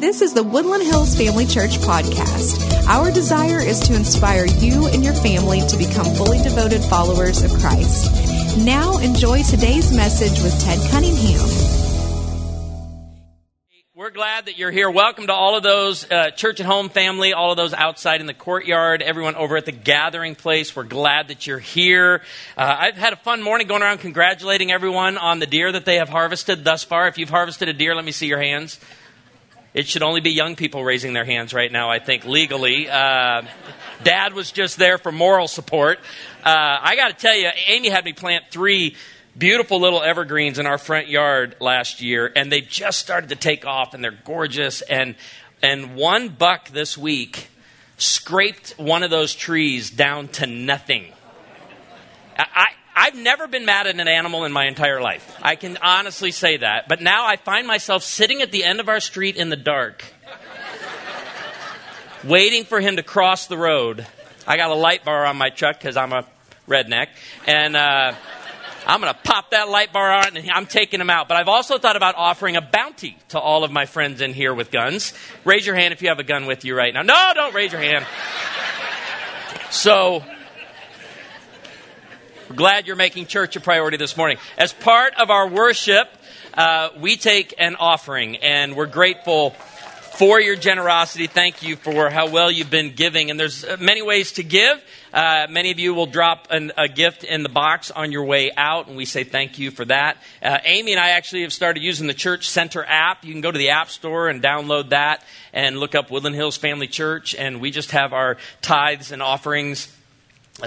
This is the Woodland Hills Family Church podcast. Our desire is to inspire you and your family to become fully devoted followers of Christ. Now, enjoy today's message with Ted Cunningham. We're glad that you're here. Welcome to all of those uh, church at home family, all of those outside in the courtyard, everyone over at the gathering place. We're glad that you're here. Uh, I've had a fun morning going around congratulating everyone on the deer that they have harvested thus far. If you've harvested a deer, let me see your hands. It should only be young people raising their hands right now, I think, legally. Uh, Dad was just there for moral support. Uh, I got to tell you, Amy had me plant three beautiful little evergreens in our front yard last year, and they just started to take off, and they're gorgeous. And and one buck this week scraped one of those trees down to nothing. I, I've never been mad at an animal in my entire life. I can honestly say that. But now I find myself sitting at the end of our street in the dark, waiting for him to cross the road. I got a light bar on my truck because I'm a redneck. And uh, I'm going to pop that light bar on and I'm taking him out. But I've also thought about offering a bounty to all of my friends in here with guns. Raise your hand if you have a gun with you right now. No, don't raise your hand. So we're glad you're making church a priority this morning. As part of our worship, uh, we take an offering, and we're grateful for your generosity. Thank you for how well you've been giving. And there's uh, many ways to give. Uh, many of you will drop an, a gift in the box on your way out, and we say thank you for that. Uh, Amy and I actually have started using the Church Center app. You can go to the App Store and download that and look up Woodland Hills Family Church, and we just have our tithes and offerings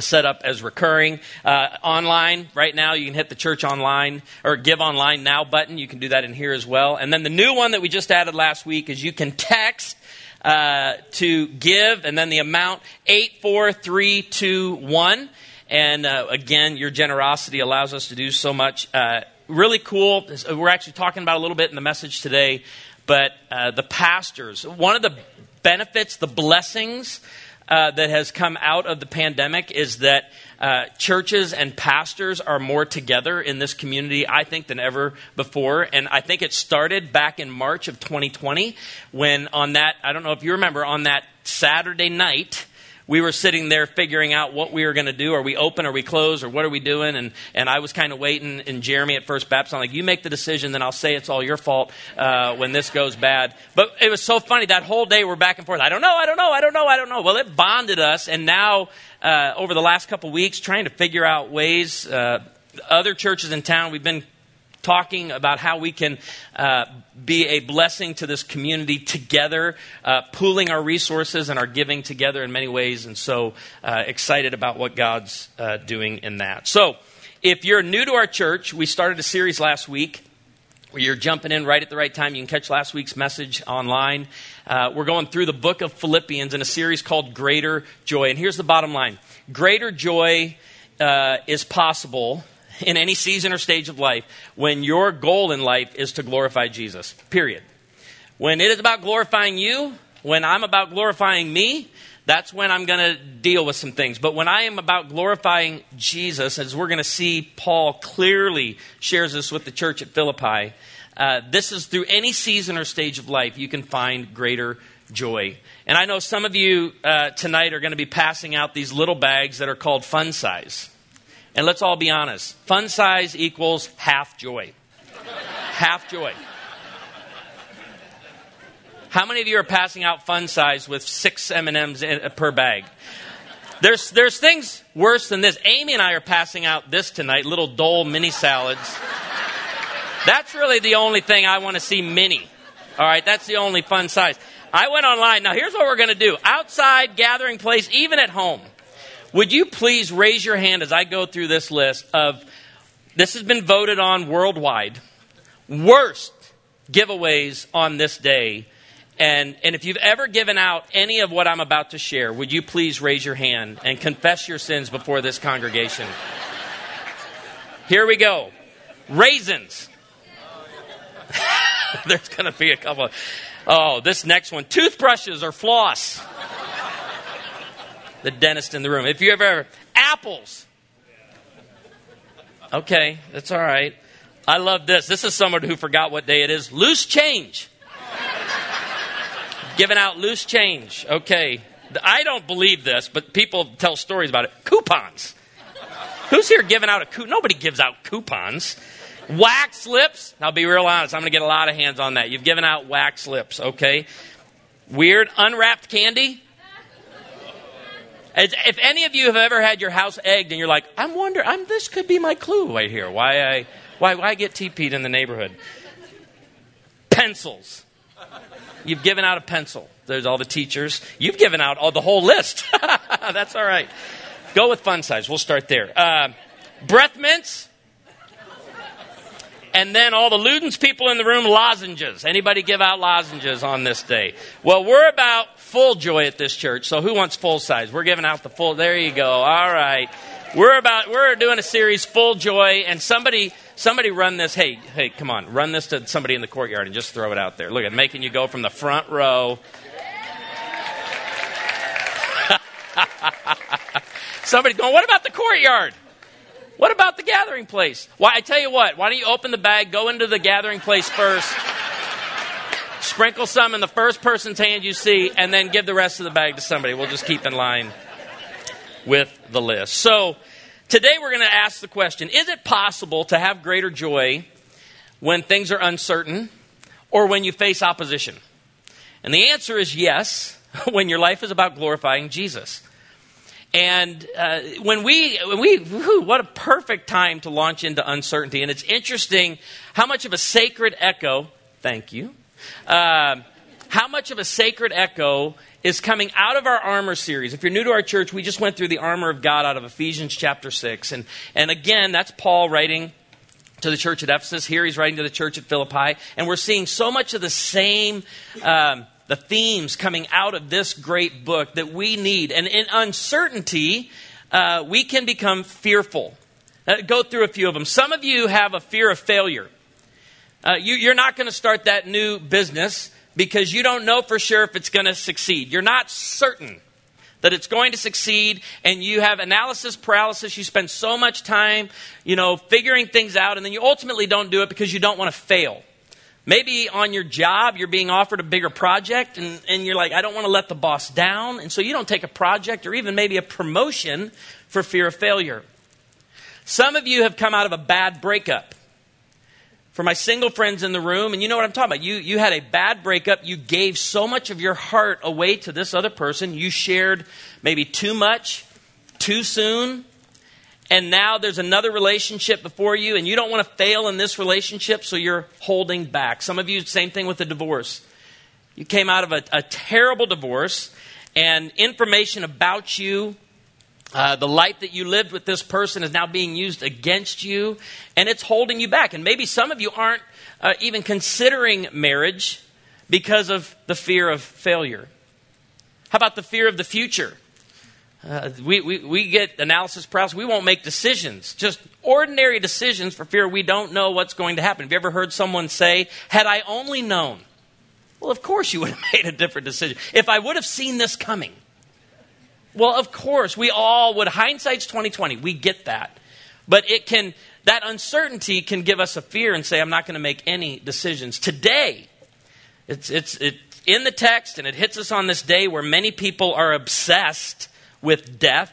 set up as recurring. Uh, online right now you can hit the church online or give online now button. You can do that in here as well. And then the new one that we just added last week is you can text uh, to give and then the amount 84321 and uh, again your generosity allows us to do so much uh, really cool. We're actually talking about a little bit in the message today but uh, the pastors one of the benefits the blessings uh, that has come out of the pandemic is that uh, churches and pastors are more together in this community, I think, than ever before. And I think it started back in March of 2020 when, on that, I don't know if you remember, on that Saturday night, we were sitting there figuring out what we were going to do. Are we open? Are we closed? Or what are we doing? And, and I was kind of waiting. And Jeremy at First Baptist, I'm like, you make the decision, then I'll say it's all your fault uh, when this goes bad. But it was so funny. That whole day we're back and forth. I don't know, I don't know, I don't know, I don't know. Well, it bonded us. And now, uh, over the last couple weeks, trying to figure out ways, uh, other churches in town, we've been talking about how we can uh, be a blessing to this community together, uh, pooling our resources and our giving together in many ways. And so uh, excited about what God's uh, doing in that. So, if you're new to our church, we started a series last week you're jumping in right at the right time. You can catch last week's message online. Uh, we're going through the book of Philippians in a series called Greater Joy. And here's the bottom line Greater joy uh, is possible in any season or stage of life when your goal in life is to glorify Jesus. Period. When it is about glorifying you, when I'm about glorifying me, that's when I'm going to deal with some things. But when I am about glorifying Jesus, as we're going to see, Paul clearly shares this with the church at Philippi. Uh, this is through any season or stage of life, you can find greater joy. And I know some of you uh, tonight are going to be passing out these little bags that are called fun size. And let's all be honest fun size equals half joy. half joy. How many of you are passing out fun size with six M&Ms uh, per bag? There's, there's things worse than this. Amy and I are passing out this tonight, little Dole mini salads. That's really the only thing I want to see mini. All right, that's the only fun size. I went online. Now, here's what we're going to do outside, gathering place, even at home. Would you please raise your hand as I go through this list of this has been voted on worldwide worst giveaways on this day. And, and if you've ever given out any of what I'm about to share, would you please raise your hand and confess your sins before this congregation? Here we go. Raisins. There's going to be a couple. Of, Oh, this next one. Toothbrushes or floss the dentist in the room. If you ever apples. Okay, that's all right. I love this. This is someone who forgot what day it is. Loose change. Giving out loose change. Okay. I don't believe this, but people tell stories about it. Coupons. Who's here giving out a coupon? Nobody gives out coupons. Wax lips. I'll be real honest. I'm going to get a lot of hands on that. You've given out wax lips, okay? Weird unwrapped candy. If any of you have ever had your house egged and you're like, I'm wondering, I'm, this could be my clue right here. Why I, why, why get TP'd in the neighborhood? Pencils. You've given out a pencil. There's all the teachers. You've given out all the whole list. That's all right. Go with fun size. We'll start there. Uh, breath mints. And then all the Luden's people in the room, lozenges. Anybody give out lozenges on this day? Well, we're about full joy at this church. So who wants full size? We're giving out the full. There you go. All right. We're about we're doing a series full joy and somebody somebody run this hey hey come on run this to somebody in the courtyard and just throw it out there look at making you go from the front row Somebody's going, what about the courtyard? What about the gathering place? Why, I tell you what, why don't you open the bag, go into the gathering place first, sprinkle some in the first person's hand you see, and then give the rest of the bag to somebody. We'll just keep in line with the list. So, today we're going to ask the question Is it possible to have greater joy when things are uncertain or when you face opposition? And the answer is yes, when your life is about glorifying Jesus. And uh, when we, when we whew, what a perfect time to launch into uncertainty. And it's interesting how much of a sacred echo, thank you, uh, how much of a sacred echo is coming out of our armor series. If you're new to our church, we just went through the armor of God out of Ephesians chapter 6. And, and again, that's Paul writing to the church at Ephesus. Here he's writing to the church at Philippi. And we're seeing so much of the same. Um, the themes coming out of this great book that we need. And in uncertainty, uh, we can become fearful. Uh, go through a few of them. Some of you have a fear of failure. Uh, you, you're not going to start that new business because you don't know for sure if it's going to succeed. You're not certain that it's going to succeed and you have analysis paralysis you spend so much time you know figuring things out and then you ultimately don't do it because you don't want to fail Maybe on your job, you're being offered a bigger project, and, and you're like, I don't want to let the boss down. And so you don't take a project or even maybe a promotion for fear of failure. Some of you have come out of a bad breakup. For my single friends in the room, and you know what I'm talking about. You, you had a bad breakup. You gave so much of your heart away to this other person. You shared maybe too much, too soon, and now there's another relationship before you, and you don't want to fail in this relationship, so you're holding back. Some of you, same thing with the divorce. You came out of a, a terrible divorce, and information about you, uh, the life that you lived with this person, is now being used against you, and it's holding you back. And maybe some of you aren't uh, even considering marriage because of the fear of failure. How about the fear of the future? Uh, we, we, we get analysis paralysis. We won't make decisions, just ordinary decisions for fear we don't know what's going to happen. Have you ever heard someone say, Had I only known? Well, of course you would have made a different decision. If I would have seen this coming. Well, of course, we all would. Hindsight's 2020. We get that. But it can, that uncertainty can give us a fear and say, I'm not going to make any decisions. Today, it's, it's, it's in the text and it hits us on this day where many people are obsessed with death.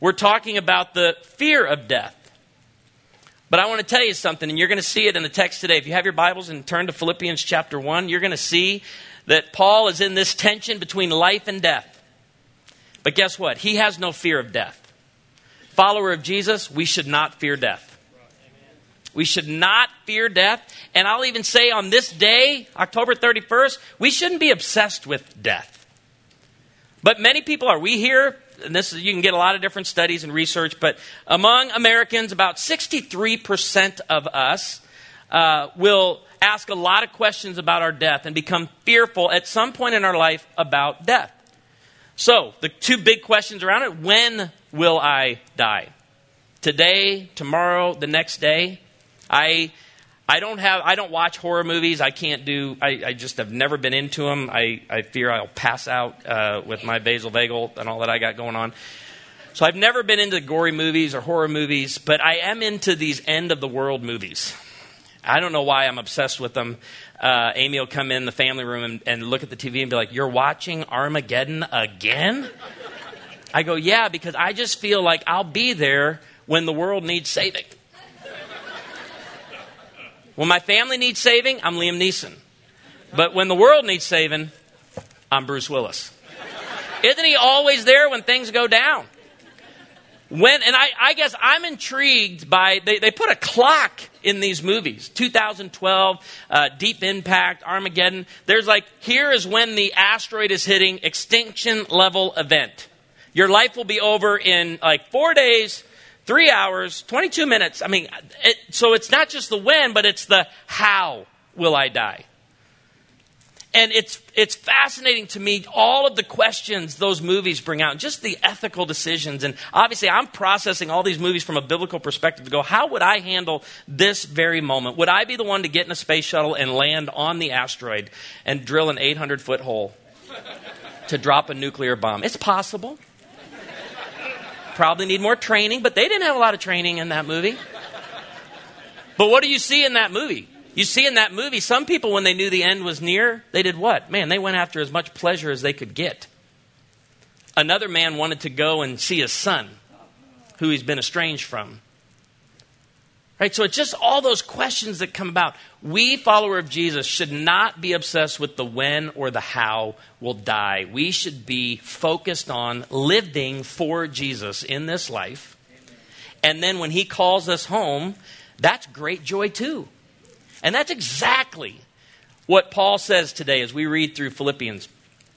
We're talking about the fear of death. But I want to tell you something, and you're going to see it in the text today. If you have your Bibles and turn to Philippians chapter 1, you're going to see that Paul is in this tension between life and death. But guess what? He has no fear of death. Follower of Jesus, we should not fear death. We should not fear death. And I'll even say on this day, October 31st, we shouldn't be obsessed with death. But many people are. We hear and this is, you can get a lot of different studies and research, but among Americans, about 63% of us uh, will ask a lot of questions about our death and become fearful at some point in our life about death. So, the two big questions around it when will I die? Today, tomorrow, the next day? I I don't have I don't watch horror movies. I can't do. I, I just have never been into them. I, I fear I'll pass out uh, with my basal vasovagal and all that I got going on. So I've never been into gory movies or horror movies, but I am into these end of the world movies. I don't know why I'm obsessed with them. Uh, Amy will come in the family room and, and look at the TV and be like, You're watching Armageddon again? I go, Yeah, because I just feel like I'll be there when the world needs saving. When my family needs saving, I'm Liam Neeson. But when the world needs saving, I'm Bruce Willis. Isn't he always there when things go down? When, and I, I guess I'm intrigued by, they, they put a clock in these movies 2012, uh, Deep Impact, Armageddon. There's like, here is when the asteroid is hitting extinction level event. Your life will be over in like four days, three hours, 22 minutes. I mean, it, so it's not just the when, but it's the how will I die. And it's, it's fascinating to me, all of the questions those movies bring out, just the ethical decisions. And obviously, I'm processing all these movies from a biblical perspective to go, how would I handle this very moment? Would I be the one to get in a space shuttle and land on the asteroid and drill an 800 foot hole to drop a nuclear bomb? It's possible. Probably need more training, but they didn't have a lot of training in that movie. But what do you see in that movie? You see in that movie, some people, when they knew the end was near, they did what? Man, they went after as much pleasure as they could get. Another man wanted to go and see his son, who he's been estranged from. Right? So it's just all those questions that come about. We, follower of Jesus, should not be obsessed with the when or the how we'll die. We should be focused on living for Jesus in this life. And then when he calls us home, that's great joy too. And that's exactly what Paul says today as we read through Philippians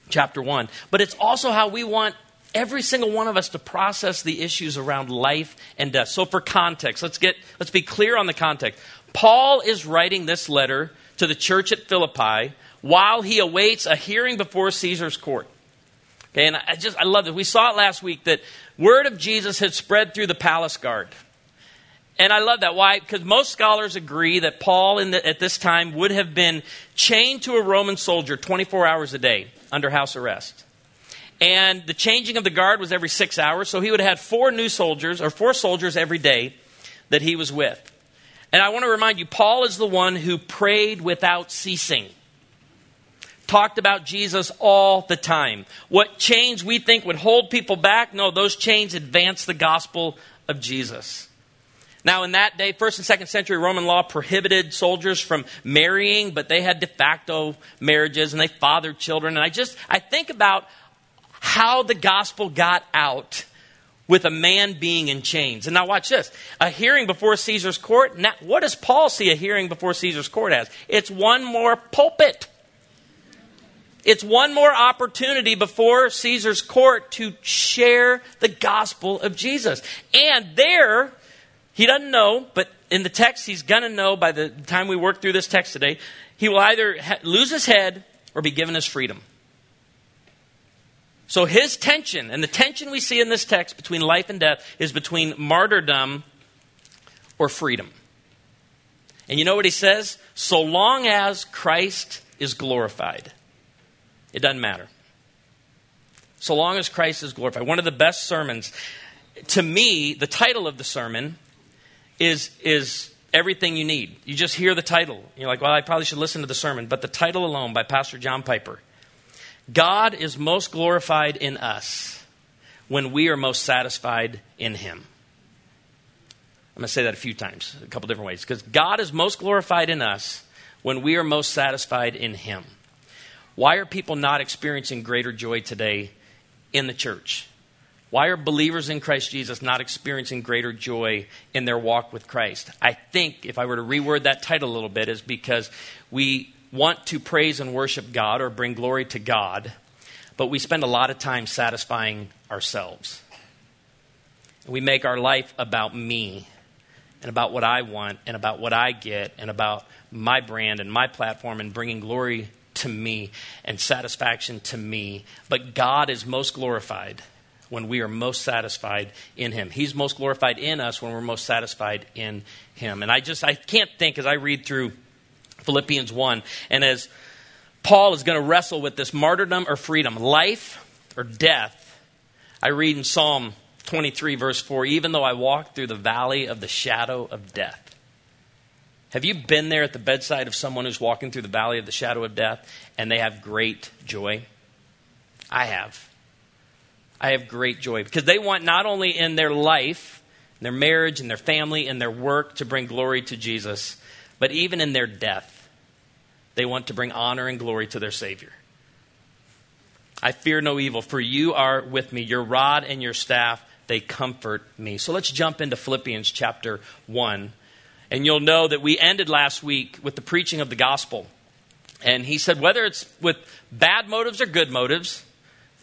chapter 1. But it's also how we want every single one of us to process the issues around life and death. So for context, let's get let's be clear on the context. Paul is writing this letter to the church at Philippi while he awaits a hearing before Caesar's court. Okay, and I just I love this. We saw it last week that word of Jesus had spread through the palace guard. And I love that. Why? Because most scholars agree that Paul the, at this time would have been chained to a Roman soldier 24 hours a day under house arrest. And the changing of the guard was every six hours, so he would have had four new soldiers, or four soldiers every day that he was with. And I want to remind you, Paul is the one who prayed without ceasing. Talked about Jesus all the time. What chains we think would hold people back, no, those chains advance the gospel of Jesus. Now, in that day, first and second century Roman law prohibited soldiers from marrying, but they had de facto marriages and they fathered children. And I just, I think about how the gospel got out with a man being in chains. And now watch this. A hearing before Caesar's court. Now, what does Paul see a hearing before Caesar's court as? It's one more pulpit. It's one more opportunity before Caesar's court to share the gospel of Jesus. And there, he doesn't know, but in the text, he's going to know by the time we work through this text today. He will either lose his head or be given his freedom. So his tension, and the tension we see in this text between life and death, is between martyrdom or freedom. And you know what he says? So long as Christ is glorified, it doesn't matter. So long as Christ is glorified. One of the best sermons, to me, the title of the sermon is, is everything you need. You just hear the title. You're like, well, I probably should listen to the sermon. But the title alone by Pastor John Piper God is most glorified in us when we are most satisfied in Him. I'm going to say that a few times, a couple different ways. Because God is most glorified in us when we are most satisfied in Him. Why are people not experiencing greater joy today in the church? Why are believers in Christ Jesus not experiencing greater joy in their walk with Christ? I think, if I were to reword that title a little bit, is because we want to praise and worship God or bring glory to God, but we spend a lot of time satisfying ourselves. We make our life about me and about what I want and about what I get and about my brand and my platform and bringing glory to me and satisfaction to me. But God is most glorified when we are most satisfied in him. He's most glorified in us when we're most satisfied in him. And I just I can't think as I read through Philippians 1 and as Paul is going to wrestle with this martyrdom or freedom, life or death. I read in Psalm 23 verse 4, even though I walk through the valley of the shadow of death. Have you been there at the bedside of someone who's walking through the valley of the shadow of death and they have great joy? I have. I have great joy because they want not only in their life, their marriage, and their family, and their work to bring glory to Jesus, but even in their death, they want to bring honor and glory to their Savior. I fear no evil, for you are with me. Your rod and your staff, they comfort me. So let's jump into Philippians chapter 1. And you'll know that we ended last week with the preaching of the gospel. And he said, whether it's with bad motives or good motives,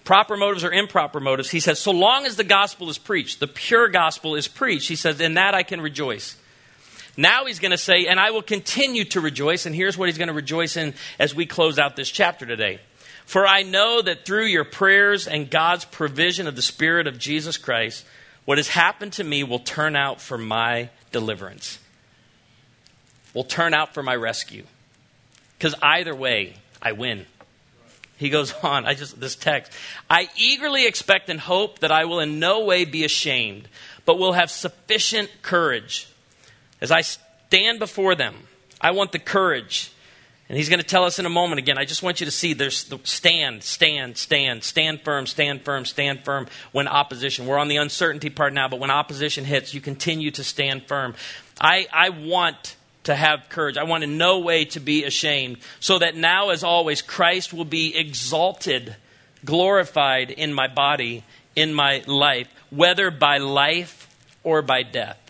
proper motives or improper motives, he says, so long as the gospel is preached, the pure gospel is preached, he says, in that I can rejoice. Now he's going to say, and I will continue to rejoice. And here's what he's going to rejoice in as we close out this chapter today. For I know that through your prayers and God's provision of the Spirit of Jesus Christ, what has happened to me will turn out for my deliverance, will turn out for my rescue. Because either way, I win. He goes on, I just, this text. I eagerly expect and hope that I will in no way be ashamed, but will have sufficient courage. As I stand before them, I want the courage and he's going to tell us in a moment again. I just want you to see there's the stand, stand, stand, stand firm, stand firm, stand firm when opposition. We're on the uncertainty part now, but when opposition hits, you continue to stand firm. I, I want to have courage. I want in no way to be ashamed, so that now, as always, Christ will be exalted, glorified in my body, in my life, whether by life or by death.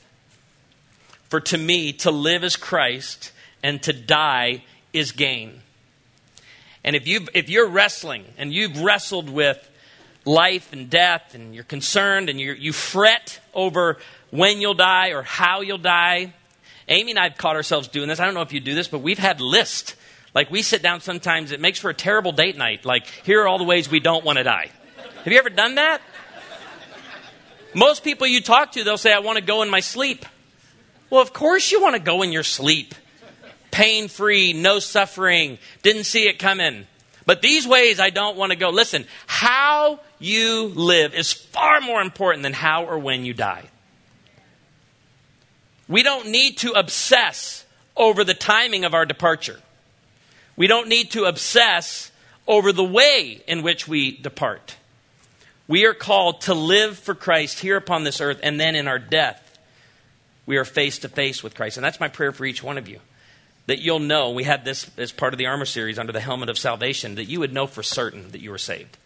For to me, to live is Christ, and to die is gain. And if, you if you're wrestling and you've wrestled with life and death and you're concerned and you you fret over when you'll die or how you'll die, Amy and I have caught ourselves doing this. I don't know if you do this, but we've had lists. Like we sit down sometimes, it makes for a terrible date night. Like, here are all the ways we don't want to die. Have you ever done that? Most people you talk to, they'll say, I want to go in my sleep. Well, of course you want to go in your sleep pain free, no suffering, didn't see it coming. But these ways I don't want to go. Listen, how you live is far more important than how or when you die. We don't need to obsess over the timing of our departure. We don't need to obsess over the way in which we depart. We are called to live for Christ here upon this earth, and then in our death, we are face to face with Christ. And that's my prayer for each one of you that you'll know, we had this as part of the armor series under the helmet of salvation, that you would know for certain that you were saved.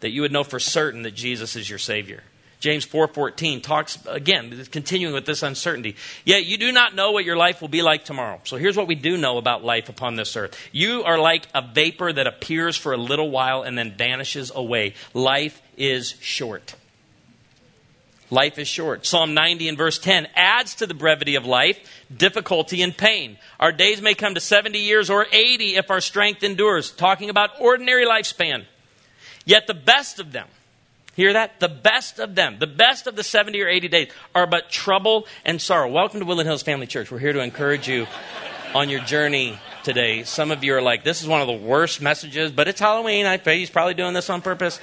That you would know for certain that Jesus is your Savior. James 4:14 talks again, continuing with this uncertainty. Yet you do not know what your life will be like tomorrow. So here's what we do know about life upon this earth. You are like a vapor that appears for a little while and then vanishes away. Life is short. Life is short. Psalm 90 and verse 10 adds to the brevity of life difficulty and pain. Our days may come to 70 years or 80 if our strength endures. Talking about ordinary lifespan. Yet the best of them, hear that? The best of them, the best of the 70 or 80 days are but trouble and sorrow. Welcome to Woodland Hills Family Church. We're here to encourage you on your journey today. Some of you are like, this is one of the worst messages, but it's Halloween. I he's probably doing this on purpose.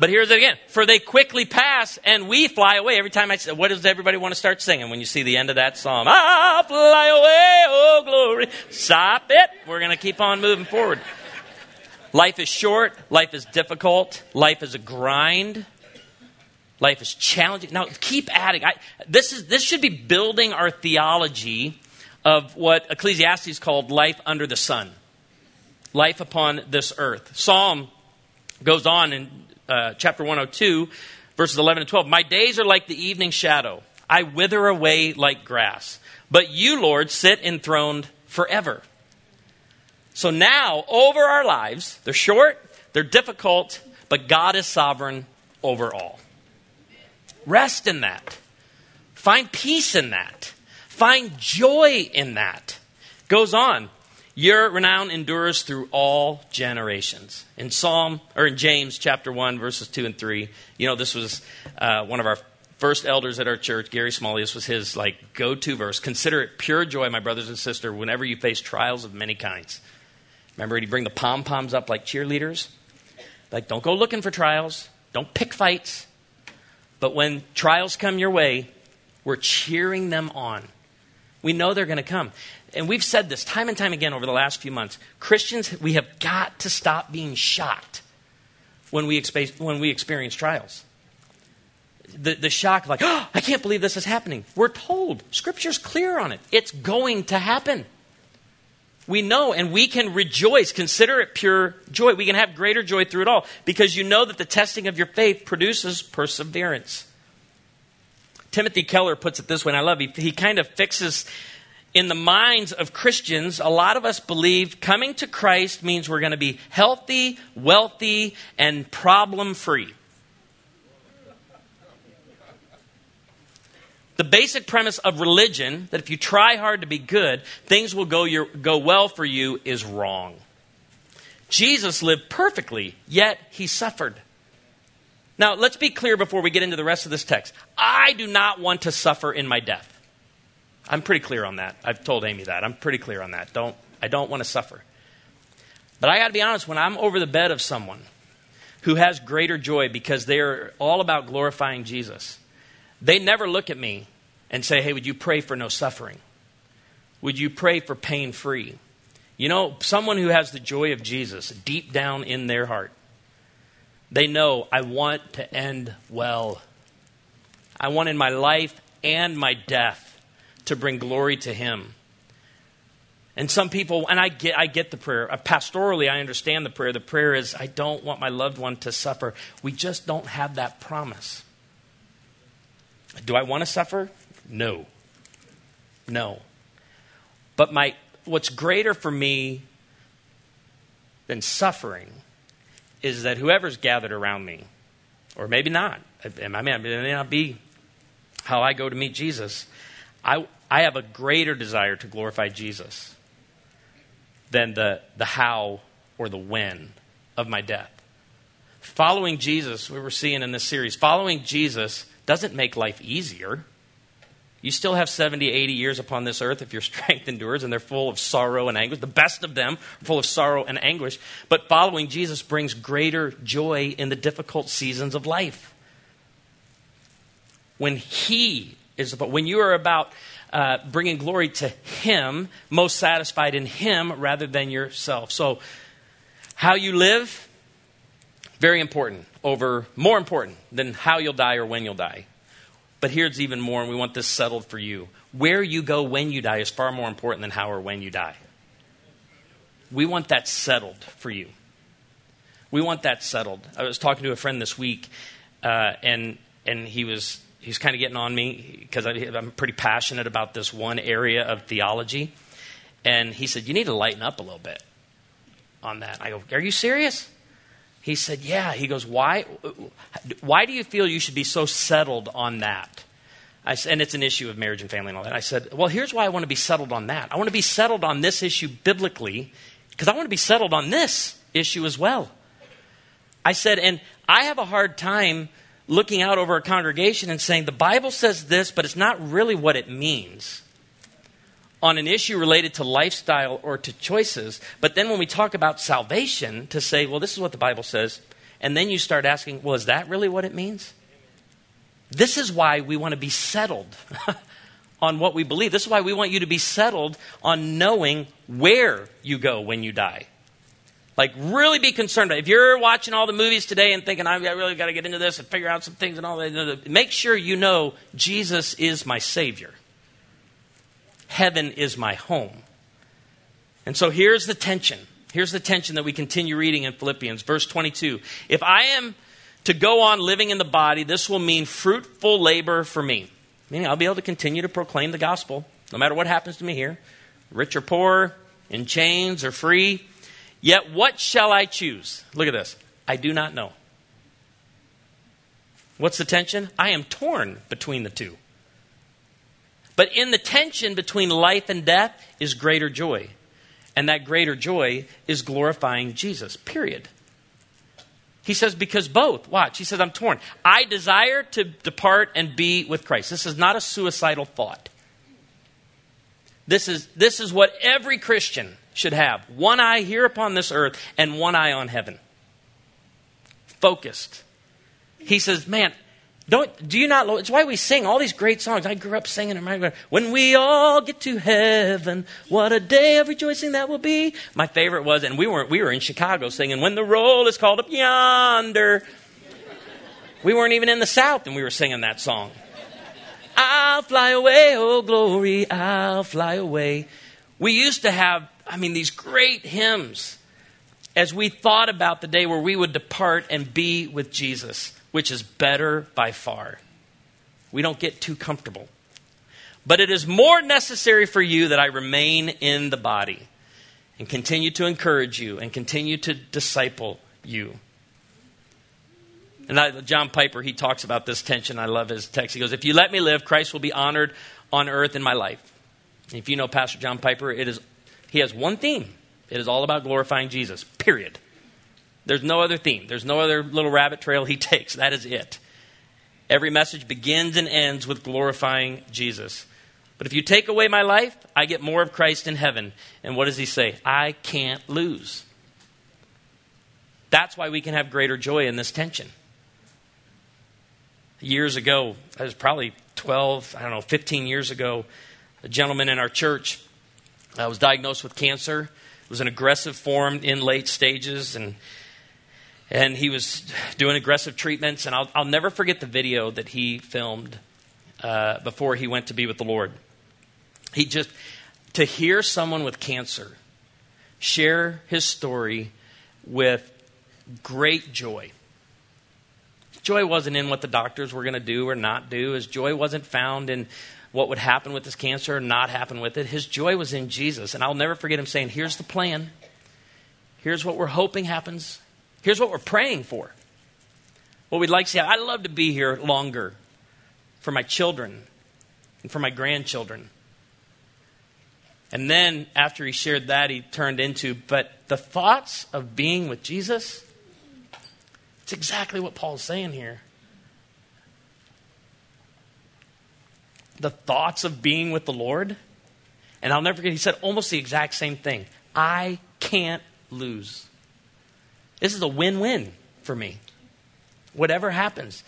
But here's it again. For they quickly pass and we fly away. Every time I say, what does everybody want to start singing when you see the end of that psalm? Ah, fly away, oh glory. Stop it. We're going to keep on moving forward. Life is short. Life is difficult. Life is a grind. Life is challenging. Now, keep adding. I, this, is, this should be building our theology of what Ecclesiastes called life under the sun. Life upon this earth. Psalm goes on and uh, chapter 102, verses 11 and 12. My days are like the evening shadow. I wither away like grass. But you, Lord, sit enthroned forever. So now, over our lives, they're short, they're difficult, but God is sovereign over all. Rest in that. Find peace in that. Find joy in that. Goes on. Your renown endures through all generations. In Psalm or in James chapter one verses two and three, you know this was uh, one of our first elders at our church, Gary Smalley. This was his like go-to verse. Consider it pure joy, my brothers and sisters, whenever you face trials of many kinds. Remember, he'd bring the pom poms up like cheerleaders. Like, don't go looking for trials. Don't pick fights. But when trials come your way, we're cheering them on We know they're going to come. And we've said this time and time again over the last few months. Christians, we have got to stop being shocked when we, expe- when we experience trials. The, the shock, like, oh, I can't believe this is happening. We're told, Scripture's clear on it. It's going to happen. We know and we can rejoice. Consider it pure joy. We can have greater joy through it all because you know that the testing of your faith produces perseverance. Timothy Keller puts it this way, and I love it. He, he kind of fixes in the minds of Christians, a lot of us believe coming to Christ means we're going to be healthy, wealthy, and problem free. The basic premise of religion, that if you try hard to be good, things will go, your, go well for you, is wrong. Jesus lived perfectly, yet he suffered. Now, let's be clear before we get into the rest of this text. I do not want to suffer in my death. I'm pretty clear on that. I've told Amy that. I'm pretty clear on that. Don't, I don't want to suffer. But I got to be honest, when I'm over the bed of someone who has greater joy because they're all about glorifying Jesus, they never look at me and say, Hey, would you pray for no suffering? Would you pray for pain free? You know, someone who has the joy of Jesus deep down in their heart, they know I want to end well. I want in my life and my death to bring glory to Him. And some people, and I get, I get the prayer. Uh, pastorally, I understand the prayer. The prayer is, I don't want my loved one to suffer. We just don't have that promise. Do I want to suffer? No. No. But my, what's greater for me than suffering is that whoever's gathered around me, or maybe not, I mean, it may not be how I go to meet Jesus, I, I have a greater desire to glorify Jesus than the, the how or the when of my death. Following Jesus, we were seeing in this series, following Jesus doesn't make life easier. You still have 70, 80 years upon this earth if your strength endures, and they're full of sorrow and anguish. The best of them are full of sorrow and anguish. But following Jesus brings greater joy in the difficult seasons of life. When He is, about when you are about uh, bringing glory to Him, most satisfied in Him rather than yourself. So, how you live, very important, over more important than how you'll die or when you'll die. But here's even more, and we want this settled for you. Where you go when you die is far more important than how or when you die. We want that settled for you. We want that settled. I was talking to a friend this week, uh, and and he was he's kind of getting on me because I'm pretty passionate about this one area of theology, and he said you need to lighten up a little bit on that. I go, are you serious? He said, Yeah. He goes, Why, why do you feel you should be so settled on that? I, said, and it's an issue of marriage and family and all that. I said, Well, here's why I want to be settled on that. I want to be settled on this issue biblically because I want to be settled on this issue as well. I said, And I have a hard time looking out over a congregation and saying, The Bible says this, but it's not really what it means on an issue related to lifestyle or to choices. But then when we talk about salvation, to say, well, this is what the Bible says, and then you start asking, well, is that really what it means? This is why we want to be settled on what we believe. This is why we want you to be settled on knowing where you go when you die. Like, really be concerned. about. If you're watching all the movies today and thinking, I've really got to get into this and figure out some things and all that, make sure you know Jesus is my Savior heaven is my home. And so here's the tension. Here's the tension that we continue reading in Philippians, verse 22. If I am to go on living in the body, this will mean fruitful labor for me. Meaning I'll be able to continue to proclaim the gospel no matter what happens to me here, rich or poor, in chains or free. Yet what shall I choose? Look at this. I do not know. What's the tension? I am torn between the two. But in the tension between life and death is greater joy. And that greater joy is glorifying Jesus, period. He says, because both. Watch. He says, I'm torn. I desire to depart and be with Christ. This is not a suicidal thought. This is, this is what every Christian should have one eye here upon this earth and one eye on heaven. Focused. He says, Man, Don't, do you not, it's why we sing all these great songs. I grew up singing them. When we all get to heaven, what a day of rejoicing that will be. My favorite was, and we were, we were in Chicago singing, when the roll is called up yonder. We weren't even in the South and we were singing that song. I'll fly away, oh glory, I'll fly away. We used to have, I mean, these great hymns as we thought about the day where we would depart and be with Jesus which is better by far. We don't get too comfortable. But it is more necessary for you that I remain in the body and continue to encourage you and continue to disciple you. And I, John Piper, he talks about this tension. I love his text. He goes, If you let me live, Christ will be honored on earth in my life. And if you know Pastor John Piper, it is, he has one theme it is all about glorifying Jesus, period. There's no other theme, there's no other little rabbit trail he takes. That is it. Every message begins and ends with glorifying Jesus. But if you take away my life, I get more of Christ in heaven. And what does he say? I can't lose. That's why we can have greater joy in this tension. Years ago, I was probably 12, I don't know, 15 years ago, a gentleman in our church uh, was diagnosed with cancer. It was an aggressive form in late stages, and and he was doing aggressive treatments. And I'll, I'll never forget the video that he filmed uh, before he went to be with the Lord. He just, to hear someone with cancer share his story with great joy. Joy wasn't in what the doctors were going to do or not do. His joy wasn't found in what would happen with his cancer or not happen with it. His joy was in Jesus. And I'll never forget him saying, Here's the plan. Here's what we're hoping happens. Here's what we're praying for. What we'd like to see. I'd love to be here longer for my children and for my grandchildren. And then after he shared that, he turned into, but the thoughts of being with Jesus, it's exactly what Paul's saying here. The thoughts of being with the Lord. And I'll never forget, he said almost the exact same thing. I can't lose. This is a win win for me. Whatever happens.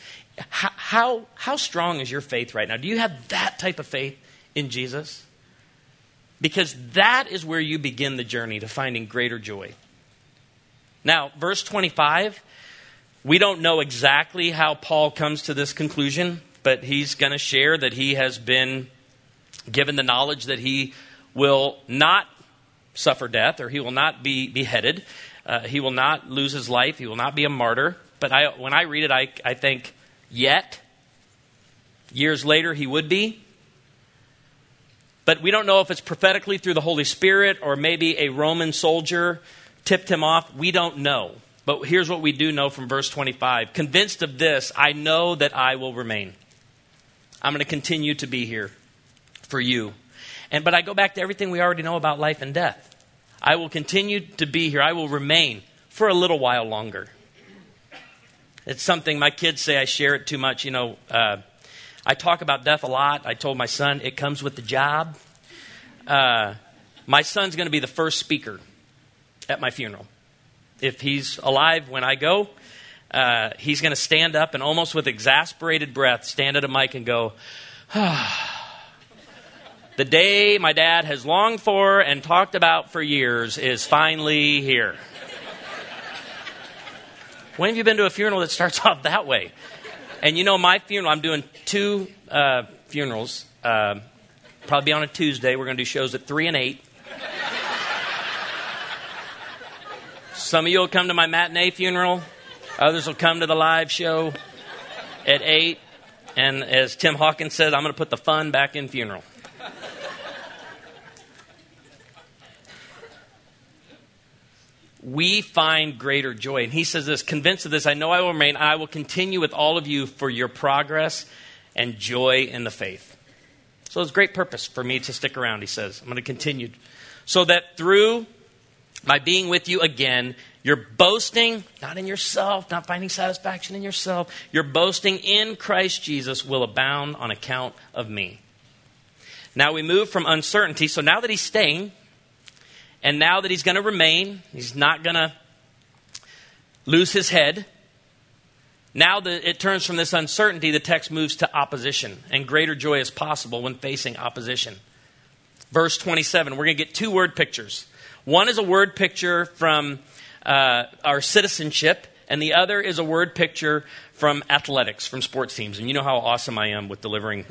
How, how, how strong is your faith right now? Do you have that type of faith in Jesus? Because that is where you begin the journey to finding greater joy. Now, verse 25, we don't know exactly how Paul comes to this conclusion, but he's going to share that he has been given the knowledge that he will not suffer death or he will not be beheaded. Uh, he will not lose his life. He will not be a martyr. But I, when I read it, I, I think, yet. Years later, he would be. But we don't know if it's prophetically through the Holy Spirit or maybe a Roman soldier tipped him off. We don't know. But here's what we do know from verse 25 Convinced of this, I know that I will remain. I'm going to continue to be here for you. And, but I go back to everything we already know about life and death. I will continue to be here. I will remain for a little while longer. It's something my kids say I share it too much. You know, uh, I talk about death a lot. I told my son it comes with the job. Uh, my son's going to be the first speaker at my funeral. If he's alive when I go, uh, he's going to stand up and almost with exasperated breath stand at a mic and go. The day my dad has longed for and talked about for years is finally here. when have you been to a funeral that starts off that way? And you know, my funeral, I'm doing two uh, funerals. Uh, probably on a Tuesday. We're going to do shows at 3 and 8. Some of you will come to my matinee funeral, others will come to the live show at 8. And as Tim Hawkins says, I'm going to put the fun back in funeral. we find greater joy. And he says this convinced of this, I know I will remain, I will continue with all of you for your progress and joy in the faith. So it's great purpose for me to stick around, he says. I'm going to continue. So that through my being with you again, you're boasting not in yourself, not finding satisfaction in yourself. Your boasting in Christ Jesus will abound on account of me. Now we move from uncertainty. So now that he's staying, and now that he's going to remain, he's not going to lose his head. Now that it turns from this uncertainty, the text moves to opposition, and greater joy is possible when facing opposition. Verse 27, we're going to get two word pictures. One is a word picture from uh, our citizenship, and the other is a word picture from athletics, from sports teams. And you know how awesome I am with delivering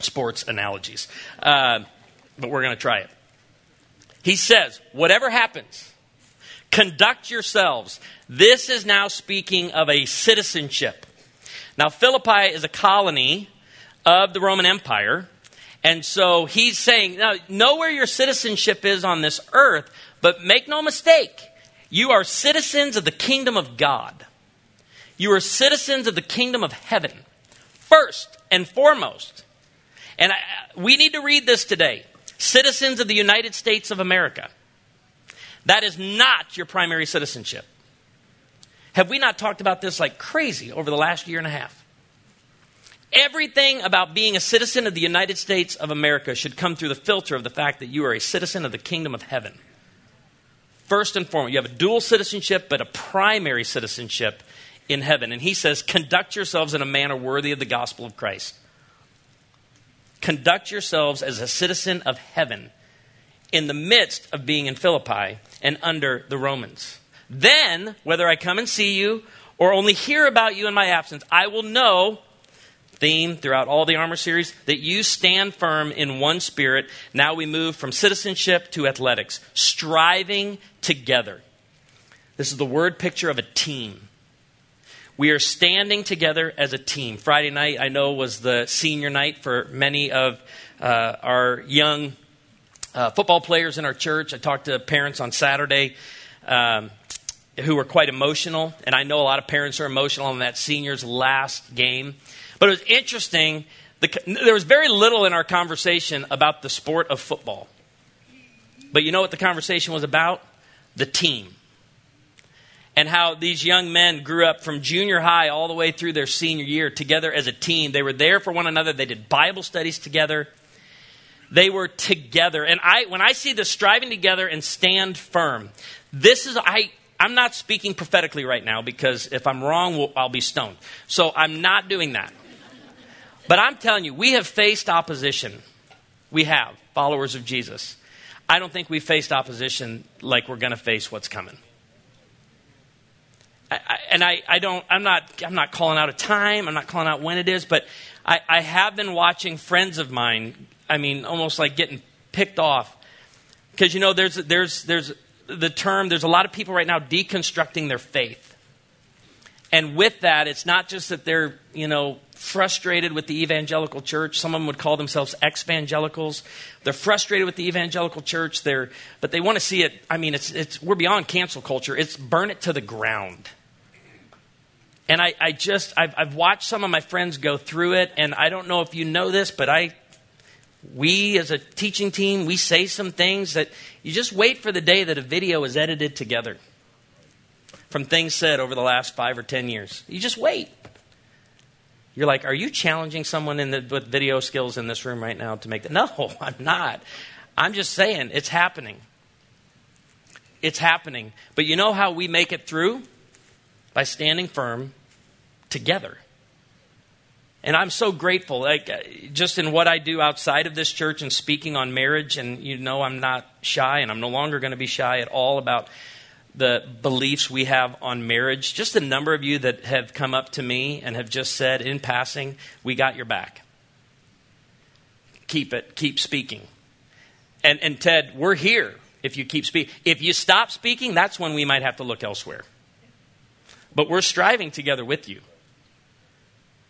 sports analogies. Uh, but we're going to try it. He says, whatever happens, conduct yourselves. This is now speaking of a citizenship. Now, Philippi is a colony of the Roman Empire. And so he's saying, now, know where your citizenship is on this earth, but make no mistake, you are citizens of the kingdom of God. You are citizens of the kingdom of heaven, first and foremost. And I, we need to read this today. Citizens of the United States of America. That is not your primary citizenship. Have we not talked about this like crazy over the last year and a half? Everything about being a citizen of the United States of America should come through the filter of the fact that you are a citizen of the kingdom of heaven. First and foremost, you have a dual citizenship, but a primary citizenship in heaven. And he says, conduct yourselves in a manner worthy of the gospel of Christ. Conduct yourselves as a citizen of heaven in the midst of being in Philippi and under the Romans. Then, whether I come and see you or only hear about you in my absence, I will know theme throughout all the armor series that you stand firm in one spirit. Now we move from citizenship to athletics, striving together. This is the word picture of a team. We are standing together as a team. Friday night, I know, was the senior night for many of uh, our young uh, football players in our church. I talked to parents on Saturday um, who were quite emotional, and I know a lot of parents are emotional on that senior's last game. But it was interesting. The, there was very little in our conversation about the sport of football. But you know what the conversation was about? The team and how these young men grew up from junior high all the way through their senior year together as a team. They were there for one another. They did Bible studies together. They were together. And I, when I see the striving together and stand firm, this is, I, I'm not speaking prophetically right now because if I'm wrong, I'll be stoned. So I'm not doing that. But I'm telling you, we have faced opposition. We have, followers of Jesus. I don't think we faced opposition like we're going to face what's coming. I, and I, I don't, I'm not, I'm not calling out a time. I'm not calling out when it is, but I, I have been watching friends of mine. I mean, almost like getting picked off because you know there's there's there's the term. There's a lot of people right now deconstructing their faith, and with that, it's not just that they're you know frustrated with the evangelical church. Some of them would call themselves ex-evangelicals. They're frustrated with the evangelical church. They're, but they want to see it. I mean, it's, it's, we're beyond cancel culture. It's burn it to the ground. And I, I just, I've, I've watched some of my friends go through it, and I don't know if you know this, but I, we as a teaching team, we say some things that you just wait for the day that a video is edited together from things said over the last five or ten years. You just wait. You're like, are you challenging someone in the, with video skills in this room right now to make that? No, I'm not. I'm just saying it's happening. It's happening. But you know how we make it through? By standing firm together. And I'm so grateful, like uh, just in what I do outside of this church and speaking on marriage. And you know, I'm not shy, and I'm no longer going to be shy at all about the beliefs we have on marriage, just a number of you that have come up to me and have just said in passing, we got your back. Keep it, keep speaking. And, and Ted, we're here if you keep speaking. If you stop speaking, that's when we might have to look elsewhere. But we're striving together with you.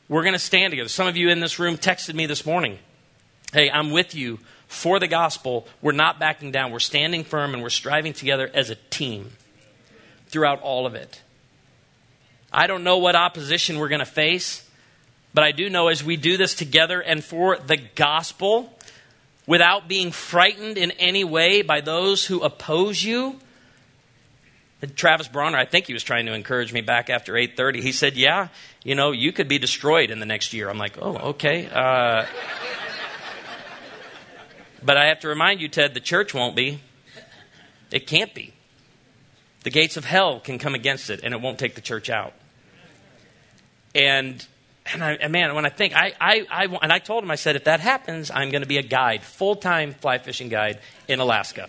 We're going to stand together. Some of you in this room texted me this morning. Hey, I'm with you for the gospel. We're not backing down. We're standing firm and we're striving together as a team throughout all of it. I don't know what opposition we're going to face, but I do know as we do this together and for the gospel, without being frightened in any way by those who oppose you. Travis Bronner, I think he was trying to encourage me back after 8:30. He said, "Yeah, you know, you could be destroyed in the next year." I'm like, "Oh, okay." Uh, but I have to remind you, Ted, the church won't be. It can't be. The gates of hell can come against it, and it won't take the church out. and and, I, and man, when I think, I, I, I, and I told him, I said, if that happens, I'm going to be a guide, full time fly fishing guide in Alaska.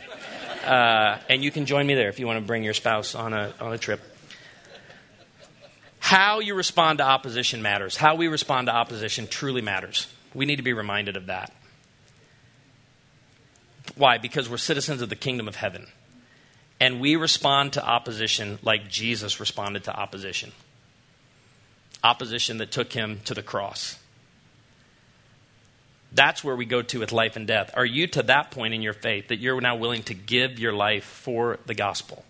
Uh, and you can join me there if you want to bring your spouse on a, on a trip. How you respond to opposition matters. How we respond to opposition truly matters. We need to be reminded of that. Why? Because we're citizens of the kingdom of heaven. And we respond to opposition like Jesus responded to opposition opposition that took him to the cross. That's where we go to with life and death. Are you to that point in your faith that you're now willing to give your life for the gospel?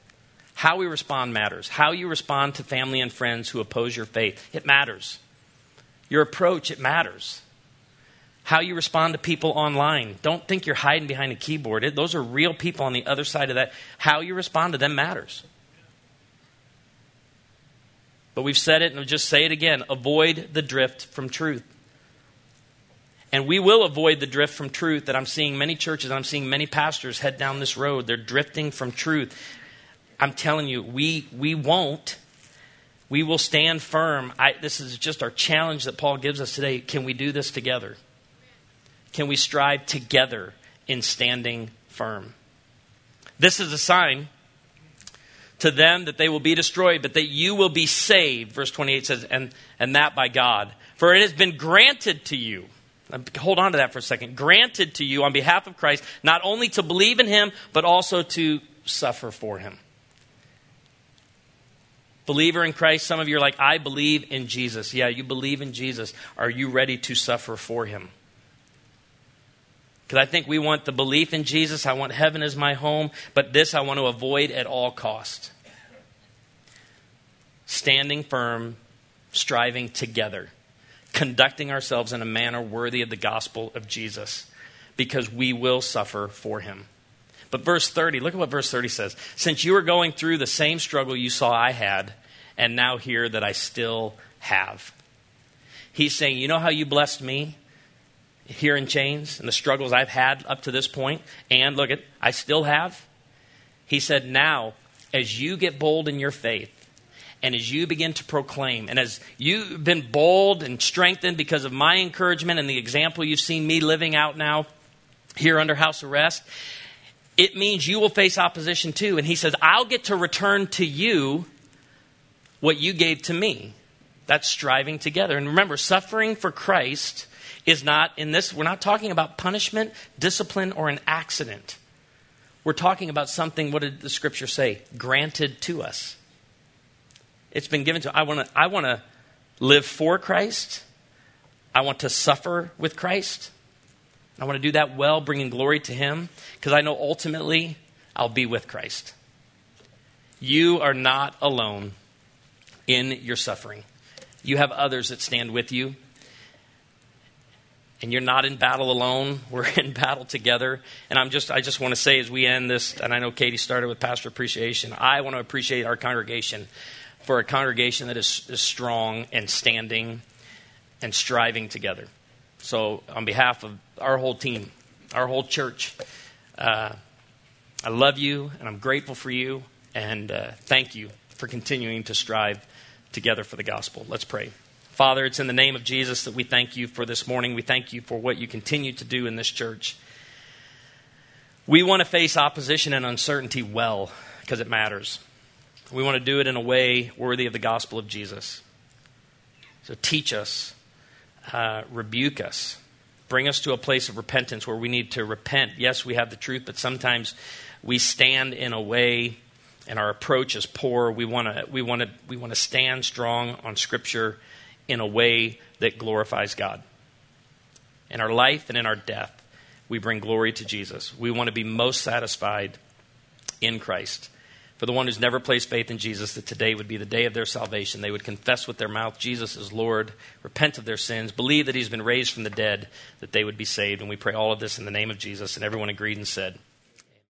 How we respond matters. How you respond to family and friends who oppose your faith, it matters. Your approach, it matters. How you respond to people online. Don't think you're hiding behind a keyboard. It, those are real people on the other side of that. How you respond to them matters. But we've said it and I'll just say it again avoid the drift from truth. And we will avoid the drift from truth that I'm seeing many churches, I'm seeing many pastors head down this road. They're drifting from truth. I'm telling you, we, we won't. We will stand firm. I, this is just our challenge that Paul gives us today. Can we do this together? Can we strive together in standing firm? This is a sign to them that they will be destroyed, but that you will be saved. Verse 28 says, and, and that by God. For it has been granted to you. Hold on to that for a second. Granted to you on behalf of Christ, not only to believe in him, but also to suffer for him. Believer in Christ, some of you are like, I believe in Jesus. Yeah, you believe in Jesus. Are you ready to suffer for him? Because I think we want the belief in Jesus. I want heaven as my home, but this I want to avoid at all cost. Standing firm, striving together, conducting ourselves in a manner worthy of the gospel of Jesus, because we will suffer for him. But verse 30, look at what verse 30 says. Since you are going through the same struggle you saw I had, and now hear that I still have. He's saying, You know how you blessed me? Here in chains and the struggles I've had up to this point, and look at, I still have. He said, Now, as you get bold in your faith, and as you begin to proclaim, and as you've been bold and strengthened because of my encouragement and the example you've seen me living out now here under house arrest, it means you will face opposition too. And he says, I'll get to return to you what you gave to me. That's striving together. And remember, suffering for Christ is not in this, we're not talking about punishment, discipline, or an accident. We're talking about something, what did the scripture say? Granted to us. It's been given to I want to I want to live for Christ. I want to suffer with Christ. I want to do that well, bringing glory to Him, because I know ultimately I'll be with Christ. You are not alone in your suffering. You have others that stand with you and you're not in battle alone. We're in battle together. And I'm just, I just want to say as we end this, and I know Katie started with pastor appreciation. I want to appreciate our congregation for a congregation that is, is strong and standing and striving together. So, on behalf of our whole team, our whole church, uh, I love you and I'm grateful for you. And uh, thank you for continuing to strive together for the gospel. Let's pray. Father, it's in the name of Jesus that we thank you for this morning. We thank you for what you continue to do in this church. We want to face opposition and uncertainty well because it matters. We want to do it in a way worthy of the gospel of Jesus. So teach us, uh, rebuke us, bring us to a place of repentance where we need to repent. Yes, we have the truth, but sometimes we stand in a way and our approach is poor. We want to we want to we want to stand strong on Scripture in a way that glorifies God. In our life and in our death, we bring glory to Jesus. We want to be most satisfied in Christ. For the one who's never placed faith in Jesus, that today would be the day of their salvation. They would confess with their mouth Jesus is Lord, repent of their sins, believe that He's been raised from the dead, that they would be saved. And we pray all of this in the name of Jesus. And everyone agreed and said,